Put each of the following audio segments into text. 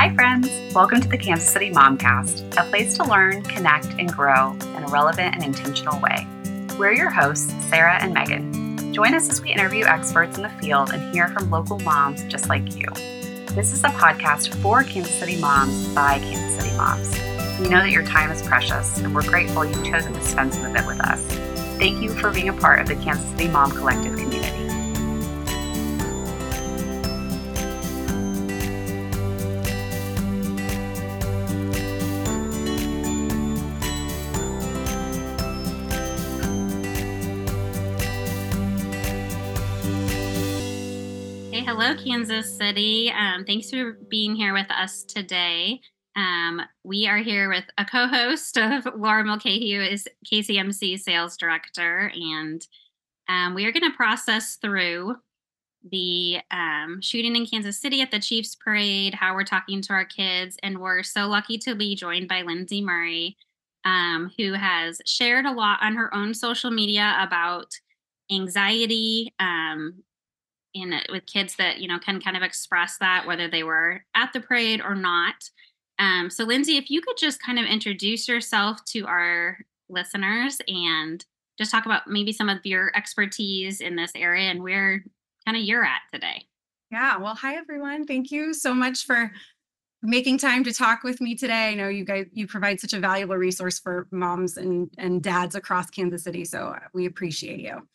Hi, friends. Welcome to the Kansas City Momcast, a place to learn, connect, and grow in a relevant and intentional way. We're your hosts, Sarah and Megan. Join us as we interview experts in the field and hear from local moms just like you. This is a podcast for Kansas City moms by Kansas City moms. We know that your time is precious, and we're grateful you've chosen to spend some of it with us. Thank you for being a part of the Kansas City Mom Collective community. Hello, Kansas City. Um, thanks for being here with us today. Um, we are here with a co-host of Laura Mulcahy, who is KCMC sales director, and um, we are going to process through the um, shooting in Kansas City at the Chiefs Parade, how we're talking to our kids, and we're so lucky to be joined by Lindsey Murray, um, who has shared a lot on her own social media about anxiety in with kids that you know can kind of express that whether they were at the parade or not. Um, so, Lindsey, if you could just kind of introduce yourself to our listeners and just talk about maybe some of your expertise in this area and where kind of you're at today. Yeah. Well, hi everyone. Thank you so much for making time to talk with me today. I know you guys you provide such a valuable resource for moms and and dads across Kansas City, so we appreciate you.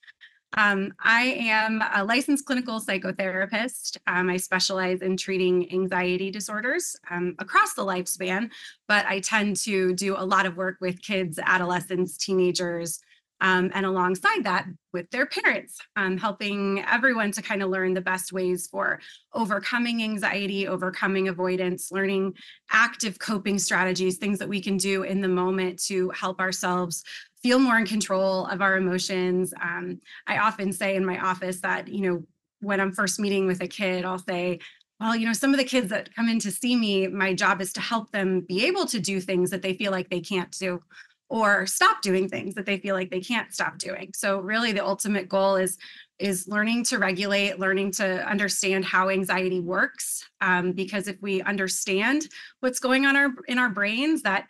Um, I am a licensed clinical psychotherapist. Um, I specialize in treating anxiety disorders um, across the lifespan, but I tend to do a lot of work with kids, adolescents, teenagers, um, and alongside that with their parents, um, helping everyone to kind of learn the best ways for overcoming anxiety, overcoming avoidance, learning active coping strategies, things that we can do in the moment to help ourselves feel more in control of our emotions. Um, I often say in my office that, you know, when I'm first meeting with a kid, I'll say, well, you know, some of the kids that come in to see me, my job is to help them be able to do things that they feel like they can't do or stop doing things that they feel like they can't stop doing. So really the ultimate goal is is learning to regulate, learning to understand how anxiety works. Um, because if we understand what's going on our, in our brains, that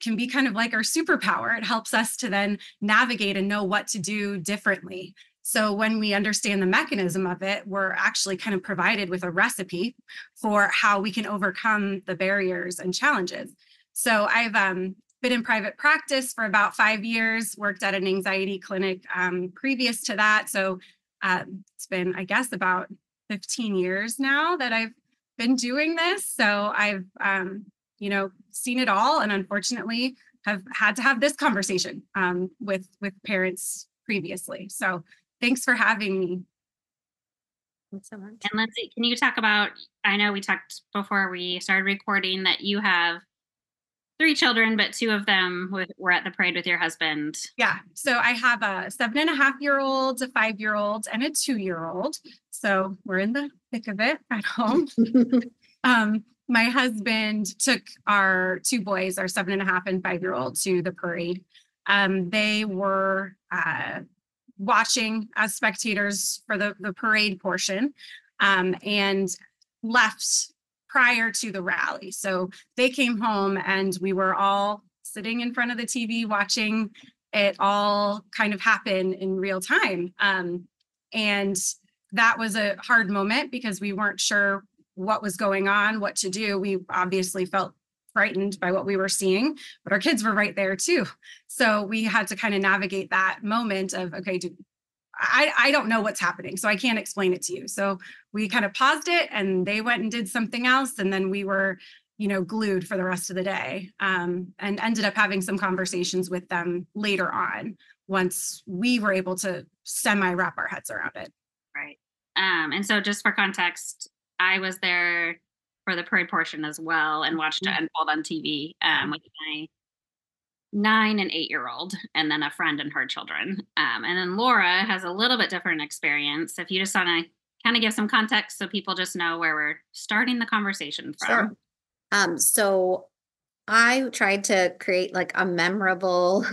can be kind of like our superpower. It helps us to then navigate and know what to do differently. So when we understand the mechanism of it, we're actually kind of provided with a recipe for how we can overcome the barriers and challenges. So I've um, been in private practice for about five years, worked at an anxiety clinic um, previous to that. So uh, it's been, I guess, about 15 years now that I've been doing this. So I've um, you know, seen it all and unfortunately have had to have this conversation um, with with parents previously. So thanks for having me. Thanks so much. And Lindsey, can you talk about? I know we talked before we started recording that you have three children, but two of them with, were at the parade with your husband. Yeah. So I have a seven and a half year old, a five year old, and a two year old. So we're in the thick of it at home. um, my husband took our two boys, our seven and a half and five year old, to the parade. Um, they were uh, watching as spectators for the, the parade portion um, and left prior to the rally. So they came home and we were all sitting in front of the TV watching it all kind of happen in real time. Um, and that was a hard moment because we weren't sure what was going on, what to do. We obviously felt frightened by what we were seeing, but our kids were right there too. So we had to kind of navigate that moment of, okay, do, I, I don't know what's happening, so I can't explain it to you. So we kind of paused it and they went and did something else. And then we were, you know, glued for the rest of the day um, and ended up having some conversations with them later on once we were able to semi wrap our heads around it. Right. Um, and so just for context, I was there for the parade portion as well and watched it mm-hmm. unfold on TV um, with my nine and eight year old, and then a friend and her children. Um, and then Laura has a little bit different experience. If you just want to kind of give some context so people just know where we're starting the conversation from. Sure. Um, so I tried to create like a memorable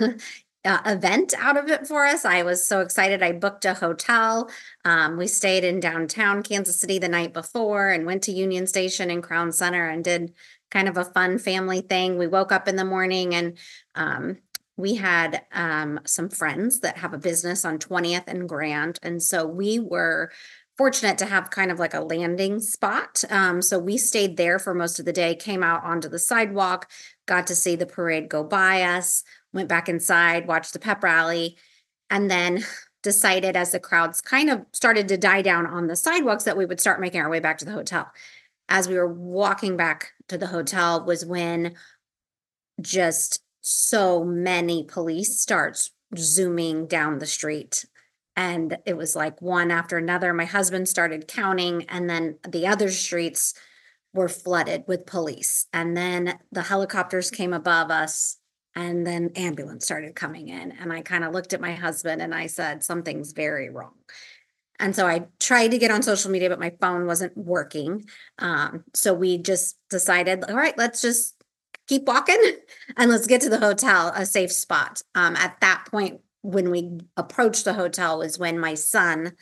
uh, event out of it for us. I was so excited. I booked a hotel. Um, we stayed in downtown Kansas City the night before and went to Union Station and Crown Center and did kind of a fun family thing. We woke up in the morning and um, we had um, some friends that have a business on 20th and Grand. And so we were fortunate to have kind of like a landing spot. Um, so we stayed there for most of the day, came out onto the sidewalk, got to see the parade go by us, went back inside, watched the pep rally, and then decided as the crowds kind of started to die down on the sidewalks that we would start making our way back to the hotel. As we were walking back to the hotel was when just so many police starts zooming down the street and it was like one after another my husband started counting and then the other streets were flooded with police and then the helicopters came above us and then ambulance started coming in and i kind of looked at my husband and i said something's very wrong. And so i tried to get on social media but my phone wasn't working um, so we just decided all right let's just keep walking and let's get to the hotel a safe spot. Um, at that point when we approached the hotel was when my son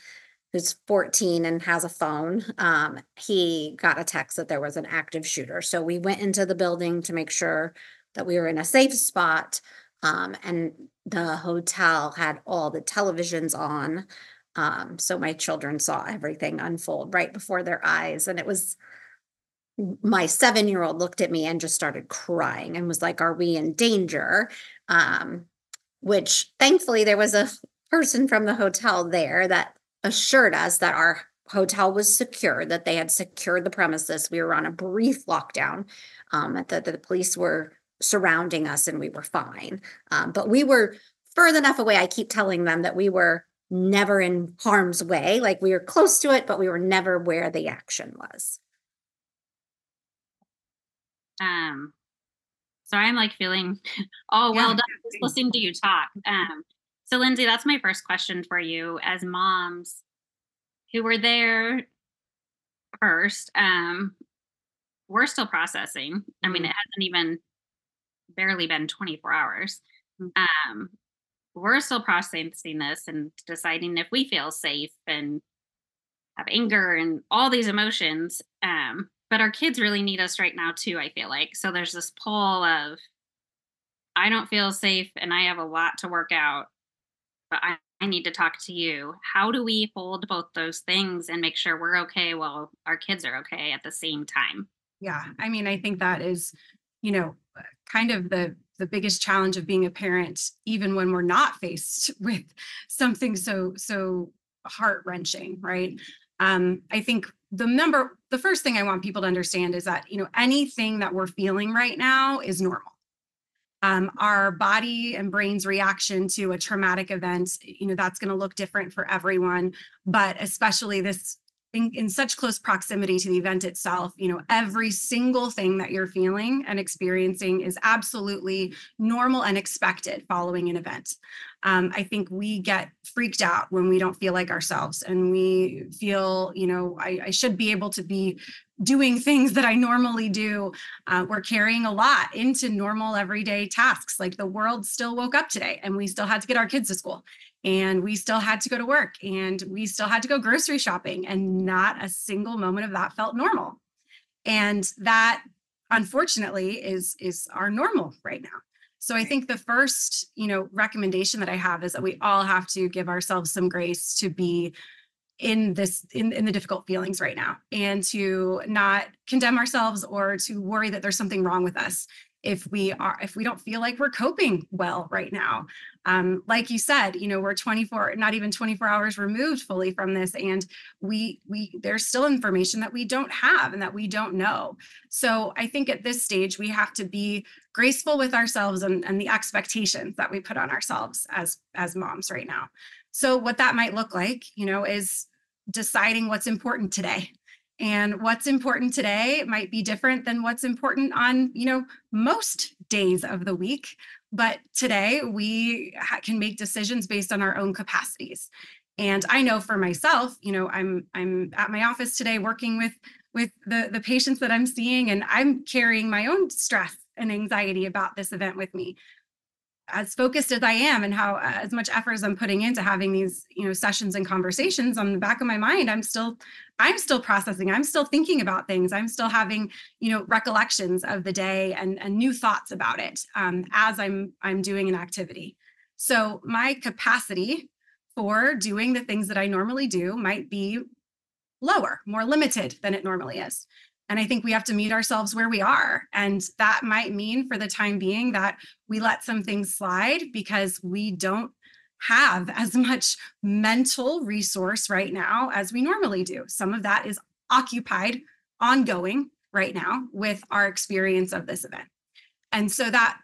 who's 14 and has a phone um, he got a text that there was an active shooter. So we went into the building to make sure that we were in a safe spot um, and the hotel had all the televisions on um, so my children saw everything unfold right before their eyes. And it was my seven year old looked at me and just started crying and was like are we in danger? Um, which thankfully there was a person from the hotel there that assured us that our hotel was secure, that they had secured the premises. We were on a brief lockdown, um, that the police were surrounding us and we were fine. Um, but we were further enough away. I keep telling them that we were never in harm's way. Like we were close to it, but we were never where the action was. Um, so I'm like feeling all well Yeah. done just listening to you talk. Um, so Lindsey, that's my first question for you as moms who were there first. Um, we're still processing. I mean, it hasn't even barely been 24 hours. Mm. Um, we're still processing this and deciding if we feel safe and have anger and all these emotions. Um, but our kids really need us right now too, I feel like. So there's this pull of I don't feel safe and I have a lot to work out, but I, I need to talk to you. How do we hold both those things and make sure we're okay while our kids are okay at the same time? Yeah, I mean, I think that is, you know, uh, kind of the the biggest challenge of being a parent, even when we're not faced with something so so heart wrenching, right? Um, I think the number, the first thing I want people to understand is that you know anything that we're feeling right now is normal. Um, our body and brain's reaction to a traumatic event, you know, that's going to look different for everyone, but especially this in, in such close proximity to the event itself, you know, every single thing that you're feeling and experiencing is absolutely normal and expected following an event. Um, I think we get freaked out when we don't feel like ourselves and we feel, you know, I, I should be able to be doing things that I normally do. Uh, we're carrying a lot into normal everyday tasks. Like the world still woke up today and we still had to get our kids to school and we still had to go to work and we still had to go grocery shopping and not a single moment of that felt normal. And that unfortunately is is our normal right now. So i think the first you know recommendation that i have is that we all have to give ourselves some grace to be in this in, in the difficult feelings right now and to not condemn ourselves or to worry that there's something wrong with us if we are if we don't feel like we're coping well right now. Um, like you said you know we're 24 not even 24 hours removed fully from this and we we there's still information that we don't have and that we don't know. So i think at this stage we have to be graceful with ourselves and, and the expectations that we put on ourselves as as moms right now. So what that might look like you know is deciding what's important today and what's important today might be different than what's important on you know most days of the week. But today we can make decisions based on our own capacities. And i know for myself you know i'm i'm at my office today working with with the the patients that i'm seeing and i'm carrying my own stress and anxiety about this event with me as focused as I am and how uh, as much effort as I'm putting into having these, you know, sessions and conversations on the back of my mind, I'm still, I'm still processing. I'm still thinking about things. I'm still having, you know, recollections of the day and, and new thoughts about it um, as I'm I'm doing an activity. So my capacity for doing the things that I normally do might be lower, more limited than it normally is. And I think we have to meet ourselves where we are. And that might mean for the time being that we let some things slide because we don't have as much mental resource right now as we normally do. Some of that is occupied ongoing right now with our experience of this event. And so that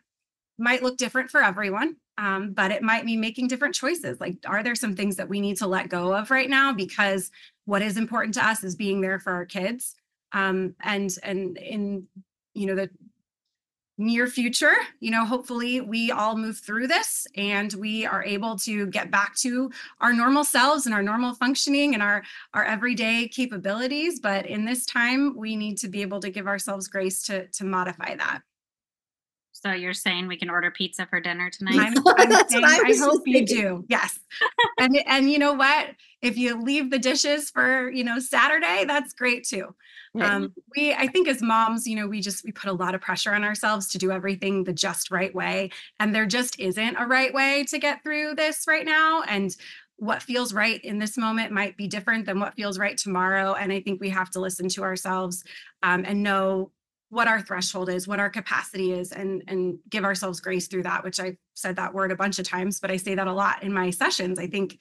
might look different for everyone, um, but it might mean making different choices. Like, are there some things that we need to let go of right now because what is important to us is being there for our kids? Um, and and in you know the near future you know hopefully we all move through this and we are able to get back to our normal selves and our normal functioning and our our everyday capabilities. But in this time we need to be able to give ourselves grace to to modify that So you're saying we can order pizza for dinner tonight? I'm, I'm That's saying, what I I, was hope you do. Yes. and and you know what? If you leave the dishes for, you know, Saturday, that's great too. Right. Um, we I think as moms, you know, we just we put a lot of pressure on ourselves to do everything the just right way. And there just isn't a right way to get through this right now. And what feels right in this moment might be different than what feels right tomorrow. And I think we have to listen to ourselves um, and know what our threshold is, what our capacity is, and and give ourselves grace through that. Which I've said that word a bunch of times, but I say that a lot in my sessions. I think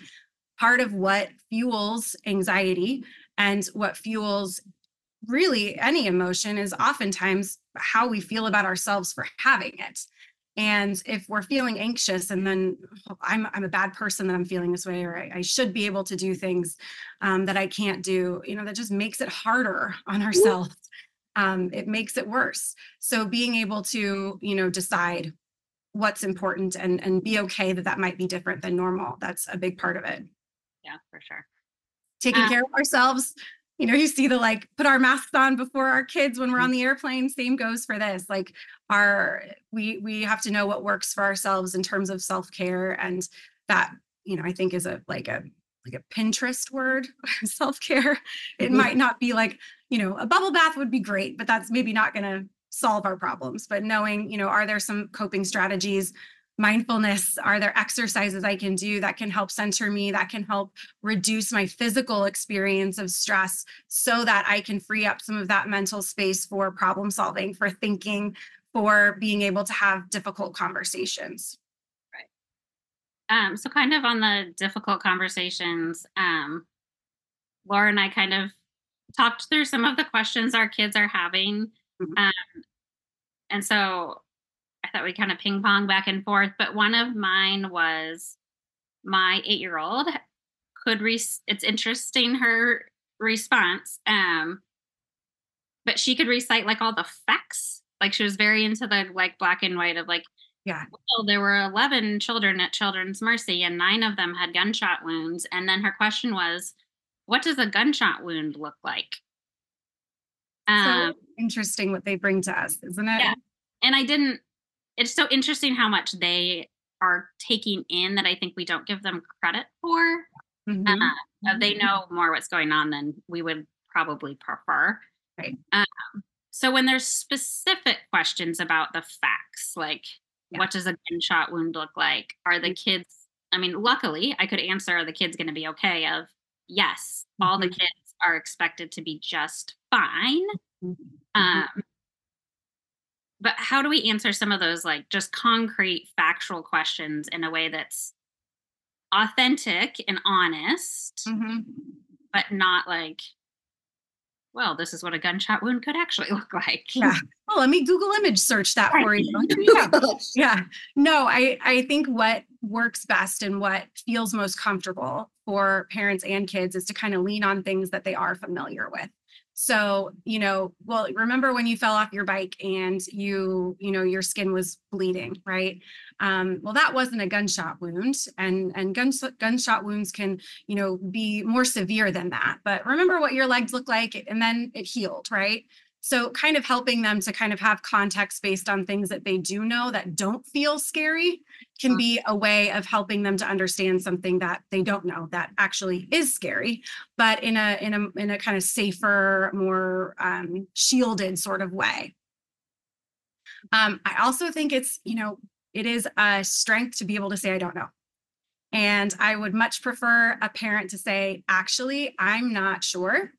part of what fuels anxiety and what fuels really any emotion is oftentimes how we feel about ourselves for having it. And if we're feeling anxious and then "Oh, I'm, I'm a bad person that I'm feeling this way, or I, I should be able to do things um, that I can't do, you know, that just makes it harder on ourselves. Um, it makes it worse. So being able to, you know, decide what's important and, and be okay that that might be different than normal. That's a big part of it Yeah, for sure. taking Uh, care of ourselves. You know, you see the like put our masks on before our kids when we're on the airplane. Same goes for this. Like our we we have to know what works for ourselves in terms of self-care. And that, you know, I think is a like a like a Pinterest word, self-care. It Mhm. might not be like, you know, a bubble bath would be great, but that's maybe not gonna solve our problems. But knowing, you know, are there some coping strategies? Mindfulness, are there exercises I can do that can help center me, that can help reduce my physical experience of stress so that I can free up some of that mental space for problem solving, for thinking, for being able to have difficult conversations. Um, so kind of on the difficult conversations, um, Laura and I kind of talked through some of the questions our kids are having. Mhm. Um, and so I thought we kind of ping pong back and forth, but one of mine was my eight year old could re- it's interesting her response. Um, but she could recite like all the facts. Like she was very into the like black and white of like Yeah. well, there were 11 children at Children's Mercy, and nine of them had gunshot wounds. And then her question was, What does a gunshot wound look like? Um, So interesting what they bring to us, isn't it? Yeah. and I didn't, it's so interesting how much they are taking in that I think we don't give them credit for. Mhm. Uh, uh, they know more what's going on than we would probably prefer. Right. Um, so when there's specific questions about the facts, like Yeah. what does a gunshot wound look like? Are the kids? I mean, luckily, I could answer: Are the kids going to be okay? Of yes, all the Mhm. kids are expected to be just fine. Mhm. Um, but how do we answer some of those like just concrete factual questions in a way that's authentic and honest Mhm. but not like well this is what a gunshot wound could actually look like Yeah. Oh, let me Google image search that for you. Yeah. Yeah. No, I I think what works best and what feels most comfortable for parents and kids is to kind of lean on things that they are familiar with. So, you know, well, remember when you fell off your bike and you, you know, your skin was bleeding, right? Um, well, that wasn't a gunshot wound, and and guns, gunshot wounds can, you know, be more severe than that. But remember what your legs look like, and then it healed, right? So kind of helping them to kind of have context based on things that they do know that don't feel scary can be a way of helping them to understand something that they don't know that actually is scary, but in a in a in a kind of safer, more um, shielded sort of way. Um, I also think it's you know it is a strength to be able to say I don't know. And I would much prefer a parent to say, actually, I'm not sure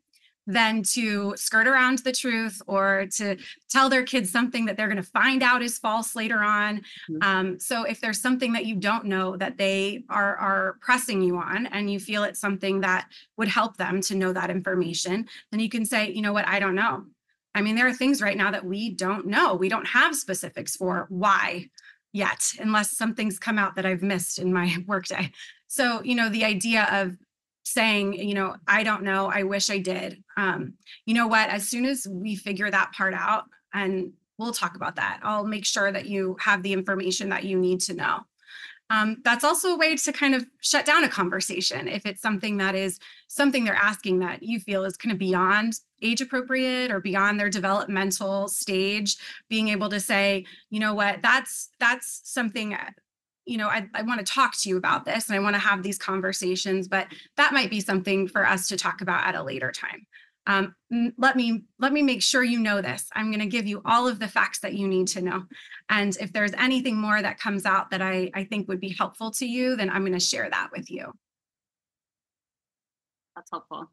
than to skirt around the truth or to tell their kids something that they're going to find out is false later on. Mhm. Um, so if there's something that you don't know that they are are pressing you on, and you feel it's something that would help them to know that information, then you can say, you know what, I don't know. I mean, there are things right now that we don't know. We don't have specifics for why yet, unless something's come out that I've missed in my workday. So, you know, the idea of saying, you know, I don't know, I wish I did. Um, you know what? As soon as we figure that part out, and we'll talk about that, I'll make sure that you have the information that you need to know. Um, that's also a way to kind of shut down a conversation if it's something that is something they're asking that you feel is kind of beyond age appropriate or beyond their developmental stage being able to say you know what that's that's something you know i, I want to talk to you about this and i want to have these conversations but that might be something for us to talk about at a later time um, let me let me make sure you know this i'm going to give you all of the facts that you need to know and if there's anything more that comes out that i i think would be helpful to you then i'm going to share that with you That's helpful.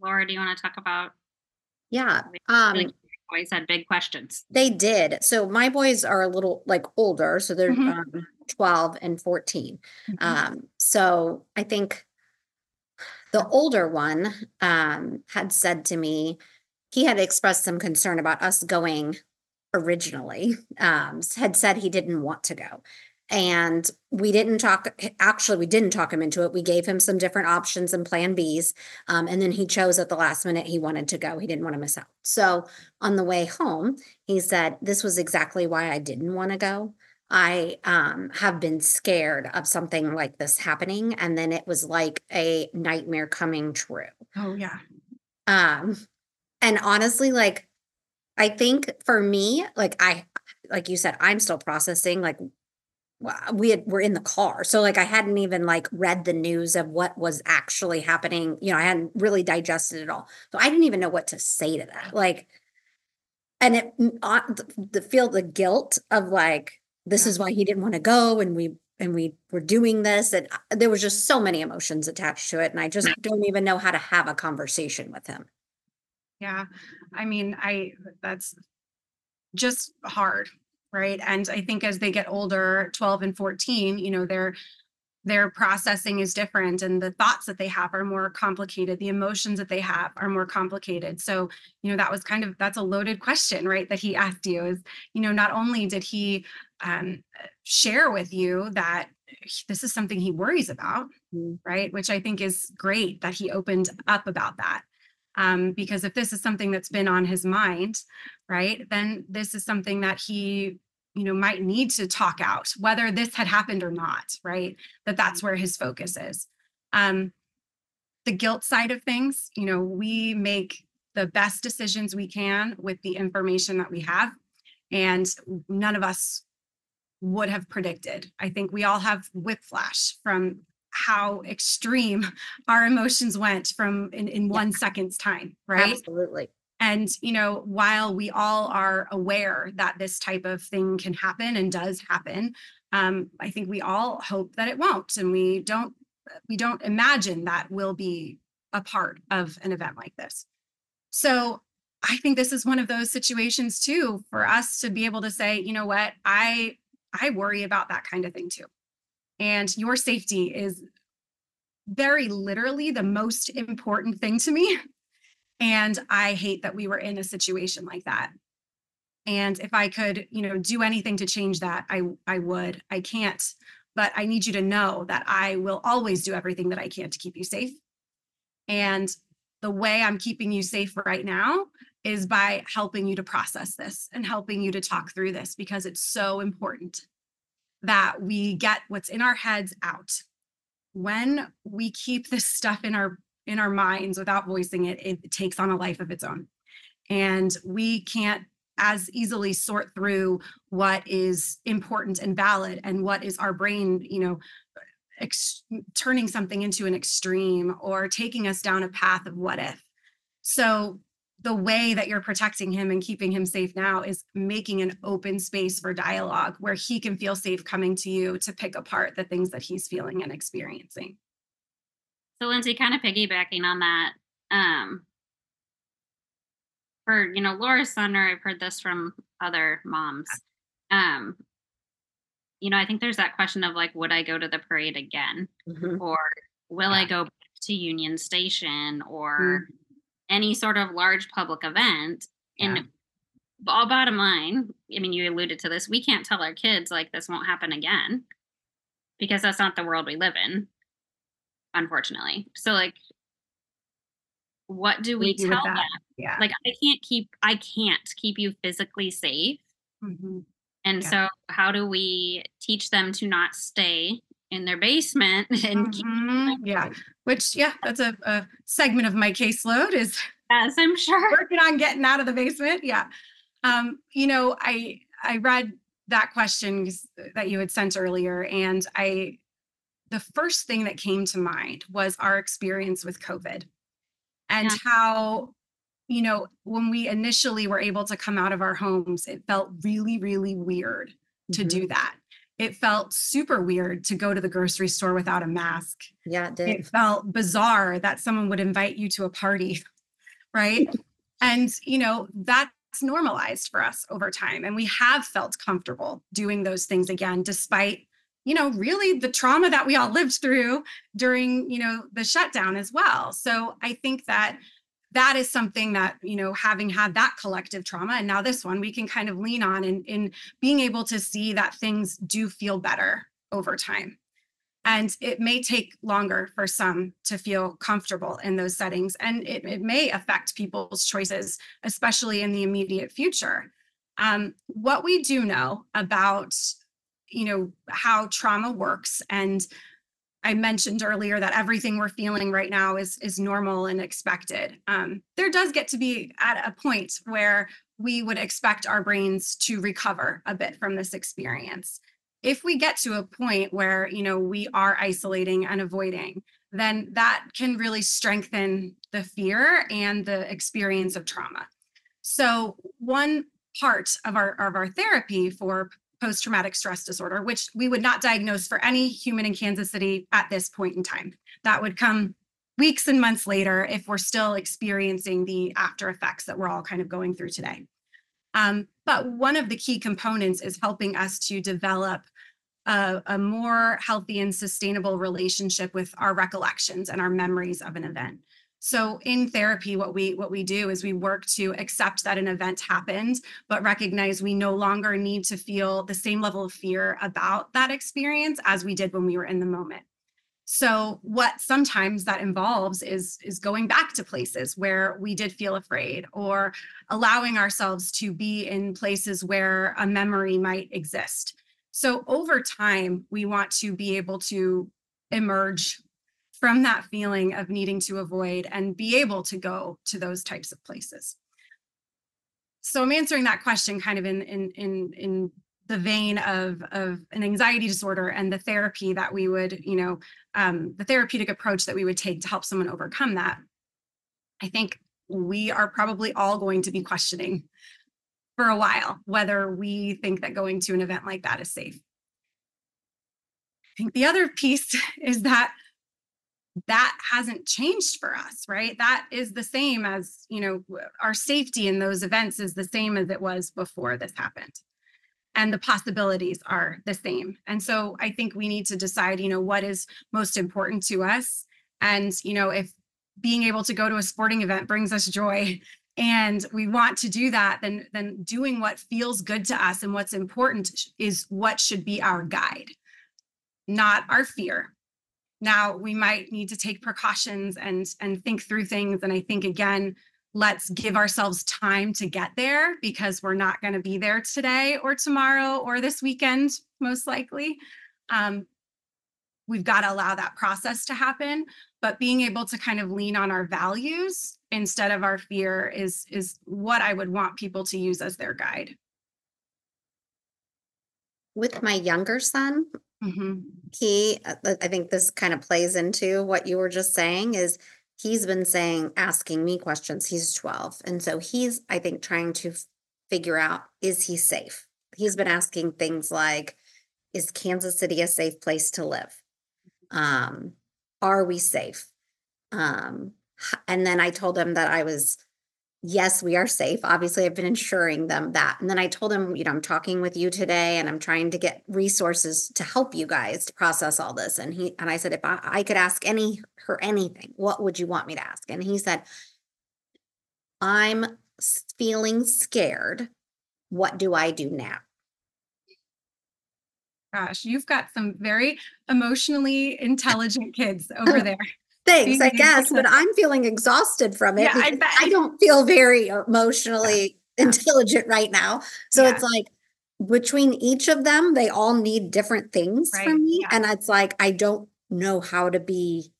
Laura, do you want to talk about? Yeah. Um, feel like you always had big questions. They did. So my boys are a little like older, so they're Mhm. um, 12 and 14. Mhm. Um, so I think the older one um, had said to me, he had expressed some concern about us going originally, um, had said he didn't want to go. And we didn't talk, actually, we didn't talk him into it. We gave him some different options and plan Bs. Um, and then he chose at the last minute he wanted to go. He didn't want to miss out. So on the way home, he said, This was exactly why I didn't want to go. I um, have been scared of something like this happening. And then it was like a nightmare coming true. oh yeah Um, and honestly, like, I think for me, like, I, like you said, I'm still processing, like, we had, were in the car. So, like, I hadn't even like read the news of what was actually happening. You know, I hadn't really digested it all. So I didn't even know what to say to that. Like, and it, mm, uh, the, the feel the guilt of like, this Yeah. is why he didn't want to go. And we, and we were doing this. And uh, there was just so many emotions attached to it. And I just don't even know how to have a conversation with him. Yeah, I mean, I that's just hard, right? And I think as they get older, 12 and 14, you know, their their processing is different and the thoughts that they have are more complicated. The emotions that they have are more complicated. So, you know, that was kind of that's a loaded question, right? That he asked you is, you know, not only did he um, share with you that this is something he worries about, Mm. right? Which I think is great that he opened up about that um, because if this is something that's been on his mind, right, then this is something that he, you know, might need to talk out, whether this had happened or not, right? That that's where his focus is. Um, the guilt side of things, you know, we make the best decisions we can with the information that we have, and none of us would have predicted. I think we all have whiplash from how extreme our emotions went from in, in one second's time, right? Absolutely. And, you know, while we all are aware that this type of thing can happen and does happen, um, I think we all hope that it won't. And we don't, we don't imagine that will be a part of an event like this. So I think this is one of those situations too, for us to be able to say, you know what, I, I worry about that kind of thing too. And your safety is very literally the most important thing to me. And I hate that we were in a situation like that. And if I could, you know, do anything to change that, I I would. I can't, but I need you to know that I will always do everything that I can to keep you safe. And the way I'm keeping you safe right now is by helping you to process this and helping you to talk through this because it's so important that we get what's in our heads out. When we keep this stuff in our in our minds without voicing it, it takes on a life of its own. And we can't as easily sort through what is important and valid and what is our brain, you know, ex- turning something into an extreme or taking us down a path of what if. So the way that you're protecting him and keeping him safe now is making an open space for dialogue where he can feel safe coming to you to pick apart the things that he's feeling and experiencing. So Lindsey, kind of piggybacking on that, um, for you know Laura's son, or I've heard this from other moms. Um, you know, I think there's that question of like, would I go to the parade again, Mhm. or will I go back to Union Station, or Mm. any sort of large public event? And all bottom line, I mean, you alluded to this. We can't tell our kids like this won't happen again because that's not the world we live in, unfortunately. So, like, what do we tell them? Yeah. Like, I can't keep, I can't keep you physically safe. Mhm. And Yeah. so, how do we teach them to not stay in their basement and keep Mhm. Yeah. Which, yeah, that's a, a segment of my caseload is us? I'm sure. working on getting out of the basement. Yeah. Um, you know, I I read that question that you had sent earlier, and I the first thing that came to mind was our experience with COVID and Yeah. how, you know, when we initially were able to come out of our homes, it felt really, really weird to Mhm. do that. It felt super weird to go to the grocery store without a mask Yeah, it did. it felt bizarre that someone would invite you to a party right and you know that's normalized for us over time and we have felt comfortable doing those things again despite you know really the trauma that we all lived through during you know the shutdown as well so i think that that is something that you know having had that collective trauma and now this one we can kind of lean on in in being able to see that things do feel better over time and it may take longer for some to feel comfortable in those settings. And it, it may affect people's choices, especially in the immediate future. Um, what we do know about, you know, how trauma works, and I mentioned earlier that everything we're feeling right now is is normal and expected. Um, there does get to be at a point where we would expect our brains to recover a bit from this experience if we get to a point where you know we are isolating and avoiding then that can really strengthen the fear and the experience of trauma so one part of our of our therapy for post-traumatic stress disorder which we would not diagnose for any human in kansas city at this point in time that would come weeks and months later if we're still experiencing the after effects that we're all kind of going through today um, but one of the key components is helping us to develop a, a more healthy and sustainable relationship with our recollections and our memories of an event. So in therapy, what we what we do is we work to accept that an event happened, but recognize we no longer need to feel the same level of fear about that experience as we did when we were in the moment. So what sometimes that involves is is going back to places where we did feel afraid or allowing ourselves to be in places where a memory might exist. So over time, we want to be able to emerge from that feeling of needing to avoid and be able to go to those types of places. So I'm answering that question kind of in in in in the vein of of an anxiety disorder and the therapy that we would, you know, um, the therapeutic approach that we would take to help someone overcome that. I think we are probably all going to be questioning for a while whether we think that going to an event like that is safe. I think the other piece is that that hasn't changed for us, right? That is the same as, you know, our safety in those events is the same as it was before this happened. And the possibilities are the same. And so I think we need to decide, you know, what is most important to us. And, you know, if being able to go to a sporting event brings us joy and we want to do that then then doing what feels good to us and what's important is what should be our guide not our fear now we might need to take precautions and and think through things and i think again let's give ourselves time to get there because we're not going to be there today or tomorrow or this weekend most likely um, we've got to allow that process to happen. But being able to kind of lean on our values instead of our fear is is what I would want people to use as their guide. With my younger son, Mhm. he, uh, uh, I think this kind of plays into what you were just saying is he's been saying, asking me questions. He's 12. And so he's, I think, trying to figure out is he safe? He's been asking things like, is Kansas City a safe place to live? Um, are we safe? Um, and then I told him that I was yes, we are safe. Obviously, I've been ensuring them that. And then I told him, you know, I'm talking with you today and I'm trying to get resources to help you guys to process all this. And he and I said, if I, I could ask any her anything, what would you want me to ask? And he said, I'm feeling scared. What do I do now? Gosh, you've got some very emotionally intelligent kids over there. Thanks, I Mhm. guess, but I'm feeling exhausted from it. Yeah, I bet. I don't feel very emotionally intelligent right now. So Yeah. it's like between each of them, they all need different things Right, from me. yeah. And it's like I don't know how to be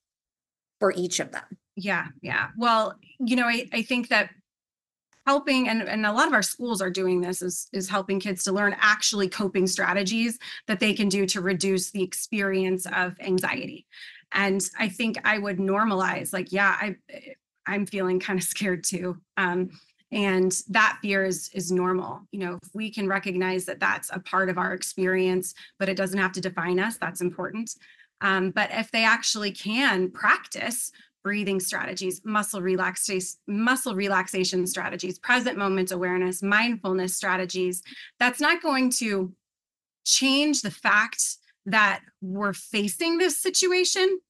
for each of them. Yeah, yeah. Well, you know, I, I think that helping and, and a lot of our schools are doing this is is helping kids to learn actually coping strategies that they can do to reduce the experience of anxiety. And I think I would normalize like, yeah, I I'm feeling kind of scared too. Um, and that fear is is normal. You know, if we can recognize that that's a part of our experience, but it doesn't have to define us, that's important. Um, but if they actually can practice breathing strategies, muscle relaxation, muscle relaxation strategies, present moment awareness, mindfulness strategies, that's not going to change the fact that we're facing this situation,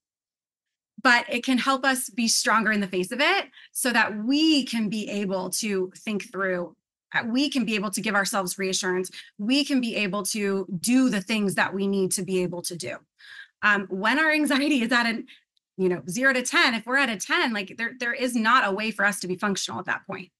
but it can help us be stronger in the face of it so that we can be able to think through uh, we can be able to give ourselves reassurance. We can be able to do the things that we need to be able to do. Um, when our anxiety is at an you know zero to 10 if we're at a 10 like there there is not a way for us to be functional at that point.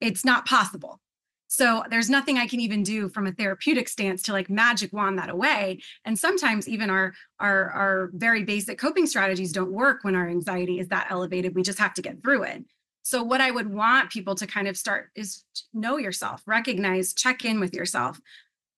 It's not possible so there's nothing i can even do from a therapeutic stance to like magic wand that away. And sometimes even our our our very basic coping strategies don't work when our anxiety is that elevated. We just have to get through it. So what i would want people to kind of start is know yourself recognize check in with yourself.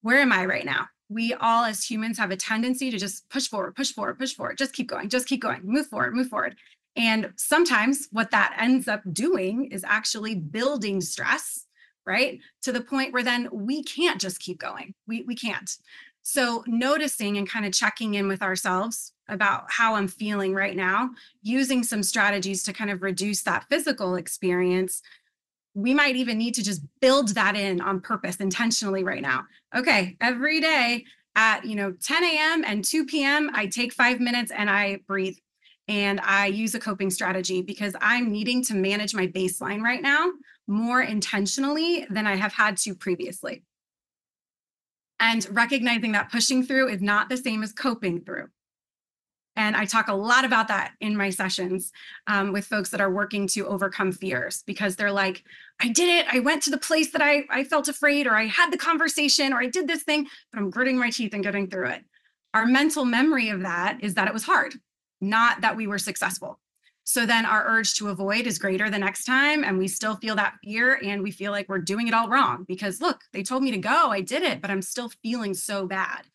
Where am i right now? We all as humans have a tendency to just push forward, push forward, push forward, just keep going, just keep going, move forward, move forward. And sometimes what that ends up doing is actually building stress, right? To the point where then we can't just keep going. We, we can't. So noticing and kind of checking in with ourselves about how I'm feeling right now, using some strategies to kind of reduce that physical experience we might even need to just build that in on purpose intentionally right now. Okay, every day at you know 10 a.m. and 2 p.m. I take five minutes and I breathe and I use a coping strategy because I'm needing to manage my baseline right now more intentionally than I have had to previously. And recognizing that pushing through is not the same as coping through. And I talk a lot about that in my sessions um, with folks that are working to overcome fears because they're like, I did it. I went to the place that I, I felt afraid, or I had the conversation, or I did this thing, but I'm gritting my teeth and getting through it. Our mental memory of that is that it was hard, not that we were successful. So then our urge to avoid is greater the next time, and we still feel that fear and we feel like we're doing it all wrong because look, they told me to go, I did it, but I'm still feeling so bad.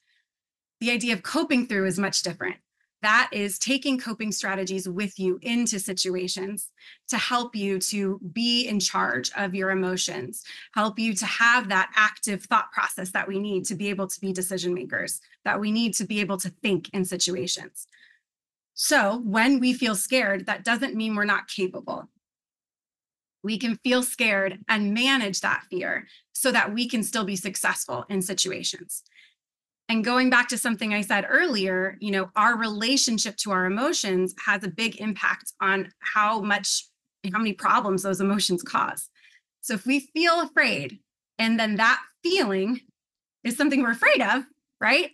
The idea of coping through is much different that is taking coping strategies with you into situations to help you to be in charge of your emotions, help you to have that active thought process that we need to be able to be decision makers, that we need to be able to think in situations. So when we feel scared, that doesn't mean we're not capable. We can feel scared and manage that fear so that we can still be successful in situations. And going back to something I said earlier, you know, our relationship to our emotions has a big impact on how much, how many problems those emotions cause. So if we feel afraid and then that feeling is something we're afraid of, right?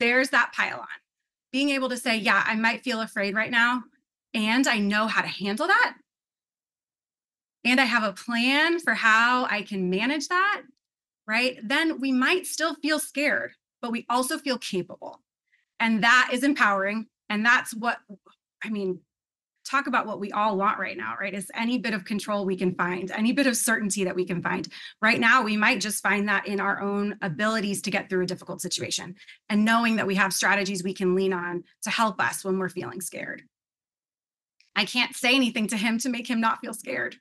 There's that pile on. Being able to say, yeah, I might feel afraid right now, and I know how to handle that. And I have a plan for how I can manage that right? Then we might still feel scared, but we also feel capable. And that is empowering. And that's what, I mean, talk about what we all want right now, right? Is any bit of control we can find, any bit of certainty that we can find. Right now, we might just find that in our own abilities to get through a difficult situation and knowing that we have strategies we can lean on to help us when we're feeling scared. I can't say anything to him to make him not feel scared.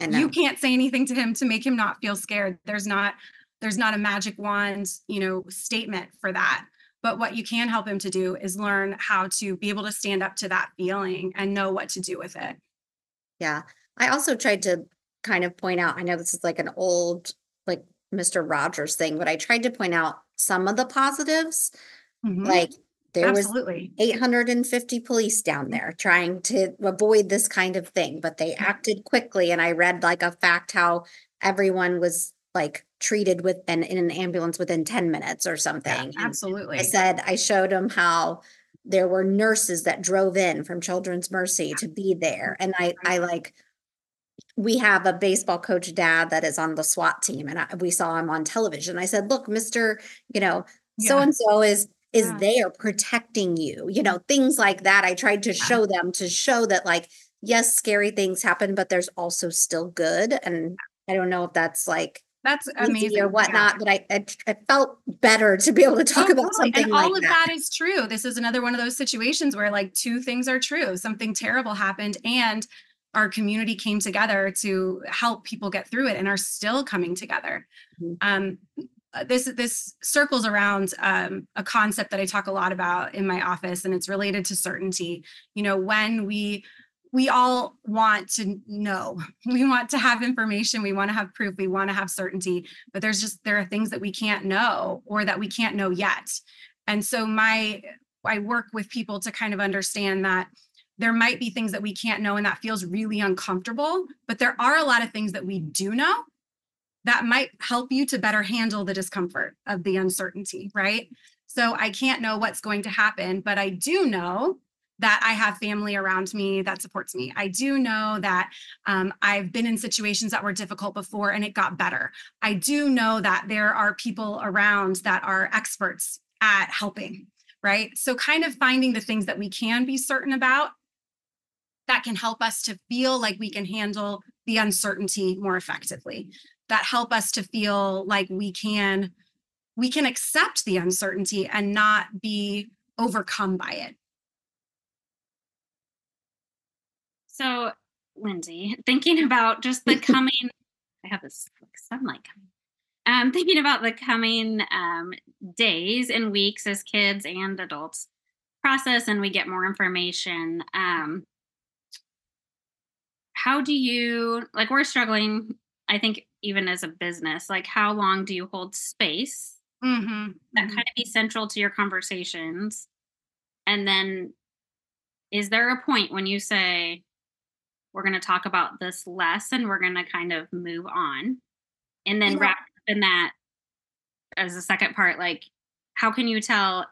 And You can't say anything to him to make him not feel scared. There's not there's not a magic wand, you know, statement for that. But what you can help him to do is learn how to be able to stand up to that feeling and know what to do with it. Yeah. I also tried to kind of point out, I know this is like an old, like Mr. Rogers thing, but I tried to point out some of the positives. Mhm. Like there was 850 police down there trying to avoid this kind of thing, but they acted quickly. And I read like a fact how everyone was like treated with and in an ambulance within 10 minutes or something. Yeah, And absolutely. I said, I showed him how there were nurses that drove in from Children's Mercy to be there. And I, I like, we have a baseball coach dad that is on the SWAT team and I, we saw him on television. I said, look, Mr. You know, so and so is is Yeah. there protecting you, you know, things like that. I tried to show them to show that like, yes, scary things happen, but there's also still good. And I don't know if that's like That's amazing. or Yeah. whatnot, but I, I I felt better to be able to talk Oh, about totally. something and like all of that. that is true. This is another one of those situations where like two things are true. Something terrible happened and our community came together to help people get through it and are still coming together. Mhm. Um, this this circles around um, a concept that I talk a lot about in my office, and it's related to certainty. You know, when we we all want to know, we want to have information, we want to have proof, we want to have certainty, but there's just there are things that we can't know or that we can't know yet. And so my I work with people to kind of understand that there might be things that we can't know and that feels really uncomfortable, but there are a lot of things that we do know that might help you to better handle the discomfort of the uncertainty, right? So I can't know what's going to happen, but I do know that I have family around me that supports me. I do know that um, I've been in situations that were difficult before and it got better. I do know that there are people around that are experts at helping, right? So, kind of finding the things that we can be certain about that can help us to feel like we can handle the uncertainty more effectively, that help us to feel like we can we can accept the uncertainty and not be overcome by it. So, Lindsey, thinking about just the coming, I have this like sunlight coming. Um, thinking about the coming um, days and weeks as kids and adults process and we get more information. Um, how do you like? We're struggling. I think even as a business, like how long do you hold space Mhm, that mhm. kind of be central to your conversations? And then is there a point when you say, we're going to talk about this less and we're going to kind of move on? And then Yeah. wrap up in that as a second part, like, how can you tell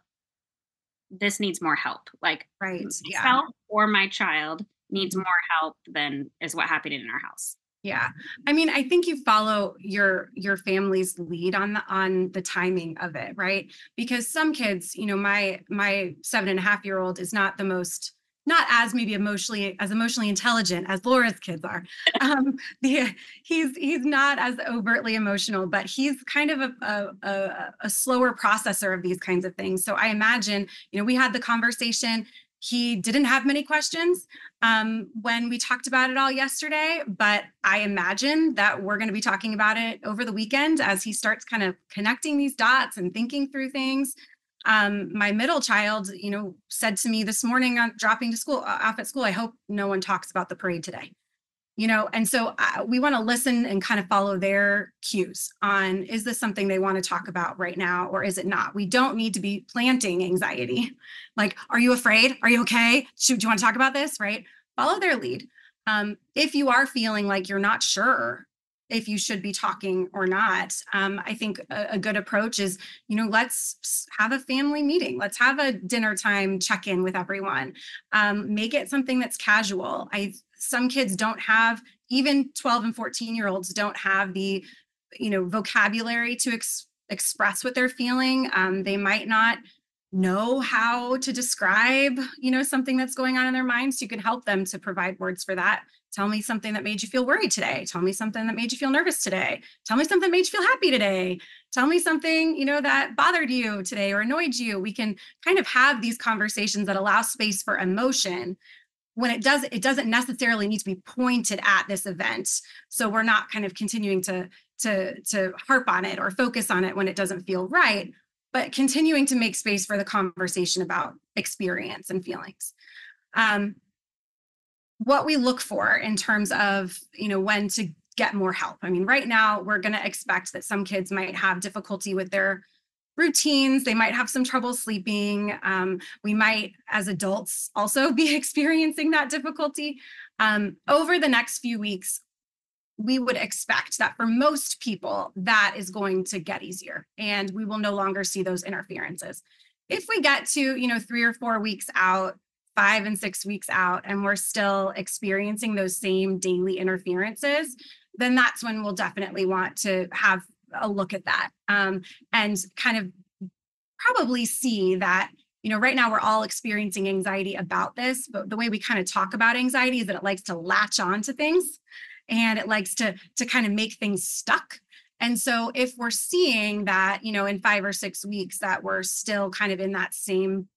this needs more help? Like, Right. Yeah. myself or my child needs more help than is what happened in our house. Yeah. I mean, I think you follow your your family's lead on the on the timing of it, right? Because some kids, you know, my my seven and a half year old is not the most not as maybe emotionally as emotionally intelligent as Laura's kids are. Um, the, he's he's not as overtly emotional, but he's kind of a, a, a, a slower processor of these kinds of things. So I imagine, you know, we had the conversation. He didn't have many questions um, when we talked about it all yesterday, but I imagine that we're going to be talking about it over the weekend as he starts kind of connecting these dots and thinking through things. Um, my middle child, you know, said to me this morning on dropping to school uh, off at school, I hope no one talks about the parade today. You know, and so uh, we want to listen and kind of follow their cues on is this something they want to talk about right now or is it not? We don't need to be planting anxiety. Like, are you afraid? Are you okay? Should, do you want to talk about this? Right? Follow their lead. Um, if you are feeling like you're not sure if you should be talking or not, um, I think a, a good approach is, you know, let's have a family meeting. Let's have a dinner time check in with everyone. Um, make it something that's casual. I some kids don't have even 12 and 14 year olds don't have the you know vocabulary to ex- express what they're feeling um, they might not know how to describe, you know, something that's going on in their minds. You can help them to provide words for that. Tell me something that made you feel worried today. Tell me something that made you feel nervous today. Tell me something that made you feel happy today. Tell me something, you know, that bothered you today or annoyed you. We can kind of have these conversations that allow space for emotion when it does it doesn't necessarily need to be pointed at this event so we're not kind of continuing to to to harp on it or focus on it when it doesn't feel right but continuing to make space for the conversation about experience and feelings um, what we look for in terms of you know when to get more help i mean right now we're going to expect that some kids might have difficulty with their routines. They might have some trouble sleeping. Um, we might, as adults, also be experiencing that difficulty. Um, over the next few weeks, we would expect that for most people, that is going to get easier and we will no longer see those interferences. If we get to, you know, three or four weeks out, five and six weeks out, and we're still experiencing those same daily interferences, then that's when we'll definitely want to have a look at that um, and kind of probably see that you know right now we're all experiencing anxiety about this but the way we kind of talk about anxiety is that it likes to latch on to things and it likes to to kind of make things stuck. And so if we're seeing that you know in five or six weeks that we're still kind of in that same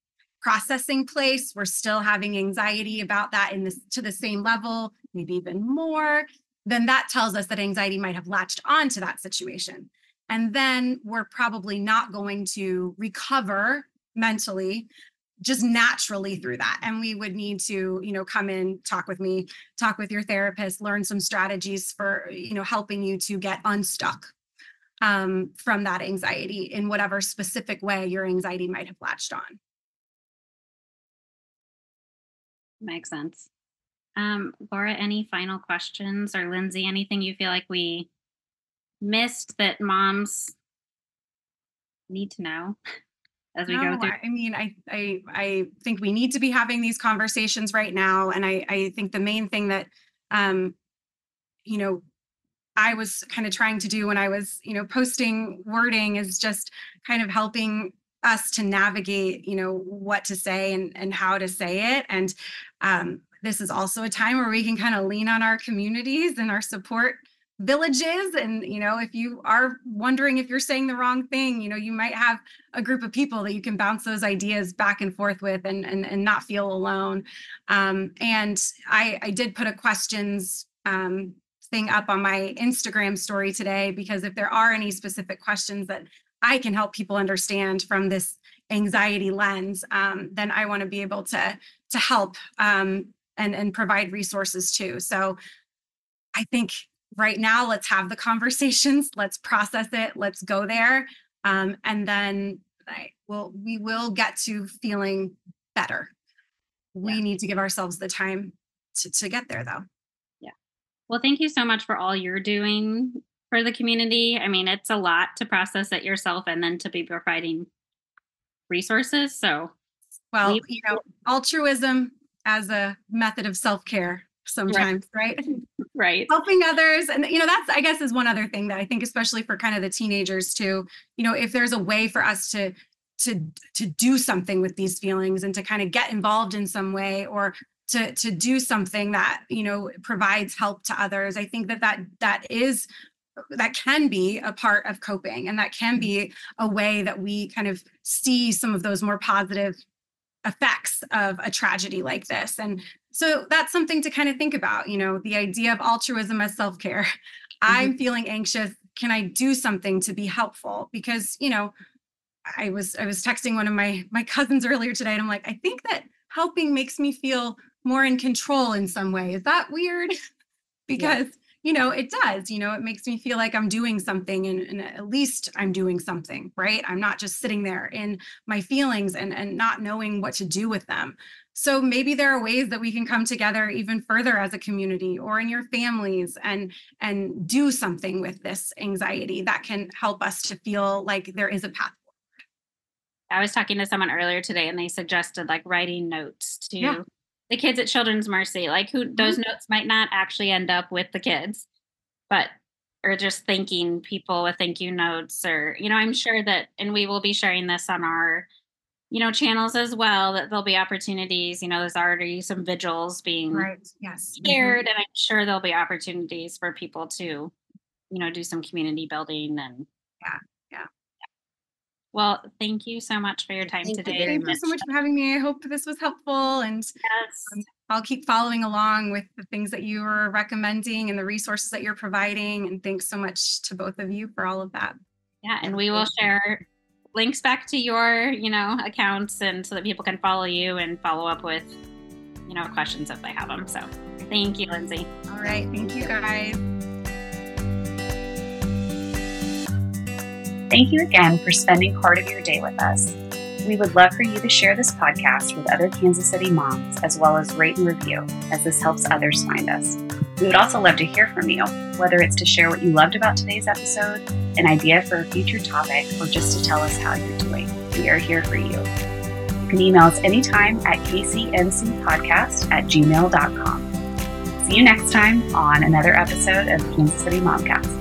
processing place. We're still having anxiety about that in this to the same level maybe even more. Then that tells us that anxiety might have latched on to that situation. And then we're probably not going to recover mentally just naturally through that. And we would need to you know come in talk with me talk with your therapist learn some strategies for you know helping you to get unstuck um, from that anxiety in whatever specific way your anxiety might have latched on makes sense um, Laura, any final questions or Lindsey, anything you feel like we missed that moms need to know as we no, go through? I mean, I, I I think we need to be having these conversations right now. And I, I think the main thing that um, you know, I was kind of trying to do when I was, you know, posting wording is just kind of helping us to navigate, you know, what to say and and how to say it. And um, this is also a time where we can kind of lean on our communities and our support villages and you know if you are wondering if you're saying the wrong thing you know you might have a group of people that you can bounce those ideas back and forth with and and, and not feel alone um, and i i did put a questions um, thing up on my instagram story today because if there are any specific questions that i can help people understand from this anxiety lens um, then i want to be able to to help um, and and provide resources too so i think right now let's have the conversations let's process it let's go there um, and then I will we will get to feeling better we Yeah. need to give ourselves the time to, to get there though Yeah. Well, thank you so much for all you're doing for the community. I mean, it's a lot to process it yourself and then to be providing resources. So, well We- you know altruism as a method of self-care sometimes right right. helping others and you know that's i guess is one other thing that i think especially for kind of the teenagers too you know if there's a way for us to to to do something with these feelings and to kind of get involved in some way or to to do something that you know provides help to others i think that that that is that can be a part of coping and that can mm-hmm. be a way that we kind of see some of those more positive effects of a tragedy like this. And so that's something to kind of think about you know the idea of altruism as self-care. Mm-hmm. I'm feeling anxious. Can i do something to be helpful? Because you know i was i was texting one of my my cousins earlier today and i'm like i think that helping makes me feel more in control in some way. Is that weird? Because you know it does you know it makes me feel like i'm doing something and, and at least i'm doing something right i'm not just sitting there in my feelings and and not knowing what to do with them so maybe there are ways that we can come together even further as a community or in your families and and do something with this anxiety that can help us to feel like there is a path forward. I was talking to someone earlier today and they suggested like writing notes to Yeah. Mm-hmm. the kids at Children's Mercy. Like who those notes might not actually end up with the kids, but or just thanking people with thank you notes or you know, I'm sure that and we will be sharing this on our you know, channels as well that there'll be opportunities. You know, there's already some vigils being Right. Yes. Mhm. shared, and I'm sure there'll be opportunities for people to, you know, do some community building and yeah. Well, thank you so much for your time Thank today. very Thank you so much for having me. I hope this was helpful and Yes. um, I'll keep following along with the things that you are recommending and the resources that you're providing. And thanks so much to both of you for all of that. Yeah, and we will share links back to your, you know, accounts and so that people can follow you and follow up with, you know, questions if they have them. So thank you, Lindsey. All right. Thank you guys. Thank you again for spending part of your day with us. We would love for you to share this podcast with other Kansas City moms, as well as rate and review, as this helps others find us. We would also love to hear from you, whether it's to share what you loved about today's episode, an idea for a future topic, or just to tell us how you're doing. We are here for you. You can email us anytime at kcncpodcast at gmail.com. See you next time on another episode of Kansas City Momcast.